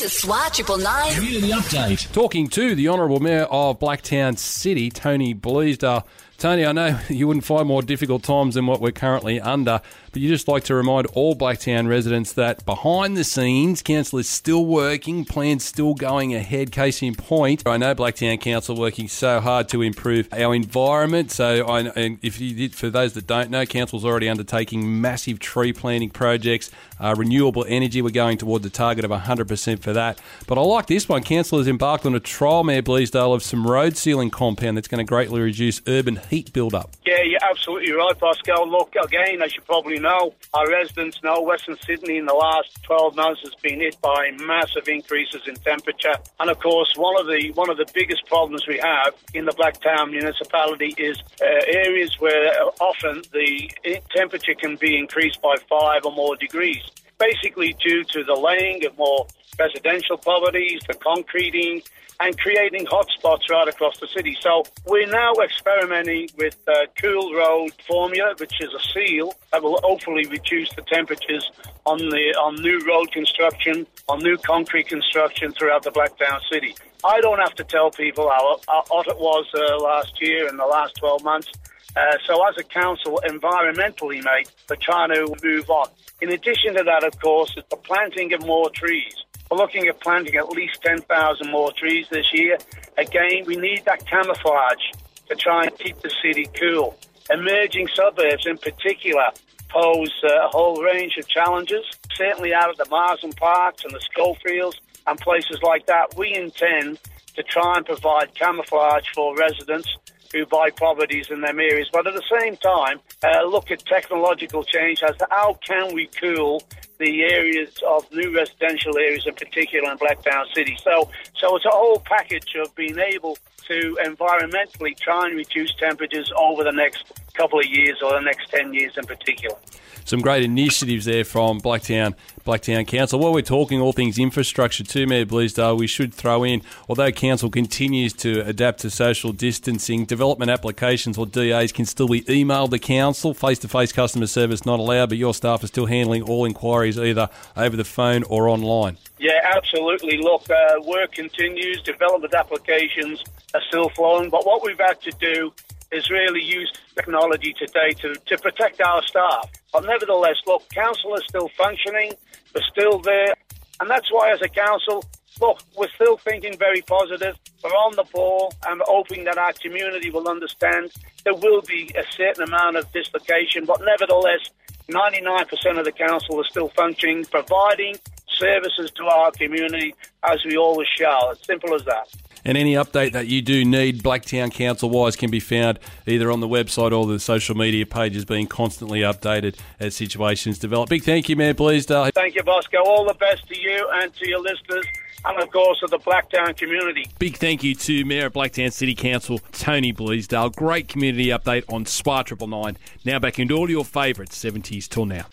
This is SWAT Triple Nine. Community update. Talking to the Honourable Mayor of Blacktown City, Tony Bleasdale. Tony, I know you wouldn't find more difficult times than what we're currently under, but you just like to remind all Blacktown residents that behind the scenes, council is still working, plans still going ahead. Case in point, I know Blacktown Council working so hard to improve our environment. So, I, if you did, for those that don't know, council's already undertaking massive tree planting projects, uh, renewable energy. We're going towards a target of 100% for that. But I like this one. Council has embarked on a trial, Mayor Bleasdale, of some road sealing compound that's going to greatly reduce urban heat build-up. Yeah, you're absolutely right, Bosco. Look, again, as you probably know, our residents know Western Sydney in the last 12 months has been hit by massive increases in temperature. And of course, one of the one of the biggest problems we have in the Blacktown municipality is uh, areas where often the temperature can be increased by five or more degrees. Basically, due to the laying of more residential properties, the concreting, and creating hotspots right across the city. So we're now experimenting with uh, Cool Road formula, which is a seal that will hopefully reduce the temperatures on the on new road construction, on new concrete construction throughout the Blacktown city. I don't have to tell people how, how hot it was uh, last year and the last 12 months. Uh, so as a council, environmentally, mate, we're trying to move on. In addition to that, of course, the planting of more trees. We're looking at planting at least 10,000 more trees this year. Again, we need that camouflage to try and keep the city cool. Emerging suburbs in particular pose uh, a whole range of challenges. Certainly out at the Marsden Parks and the Schofields and places like that, we intend to try and provide camouflage for residents who buy properties in them areas, but at the same time, uh, look at technological change as to how can we cool the areas of new residential areas in particular in Blacktown City. So, so it's a whole package of being able to environmentally try and reduce temperatures over the next couple of years or the next 10 years in particular. Some great initiatives there from Blacktown Blacktown Council. While we're talking all things infrastructure too, Mayor Bleasdale, we should throw in, although Council continues to adapt to social distancing, development applications or DAs can still be emailed to Council. Face-to-face customer service not allowed, but your staff are still handling all inquiries either over the phone or online. Yeah, absolutely. Look, uh, work continues, development applications are still flowing, but what we've had to do is really use technology today to, to protect our staff. But nevertheless, look, council is still functioning, we're still there, and that's why as a council, look, we're still thinking very positive. We're on the ball and hoping that our community will understand there will be a certain amount of dislocation, but nevertheless, 99% of the council is still functioning, providing services to our community as we always shall. It's simple as that. And any update that you do need, Blacktown Council wise, can be found either on the website or the social media pages being constantly updated as situations develop. Big thank you, Mayor Bleasdale. Thank you, Bosco. All the best to you and to your listeners and of course of the Blacktown community. Big thank you to Mayor of Blacktown City Council Tony Bleasdale. Great community update on Triple Nine. Now back into all your favourite 70s till now.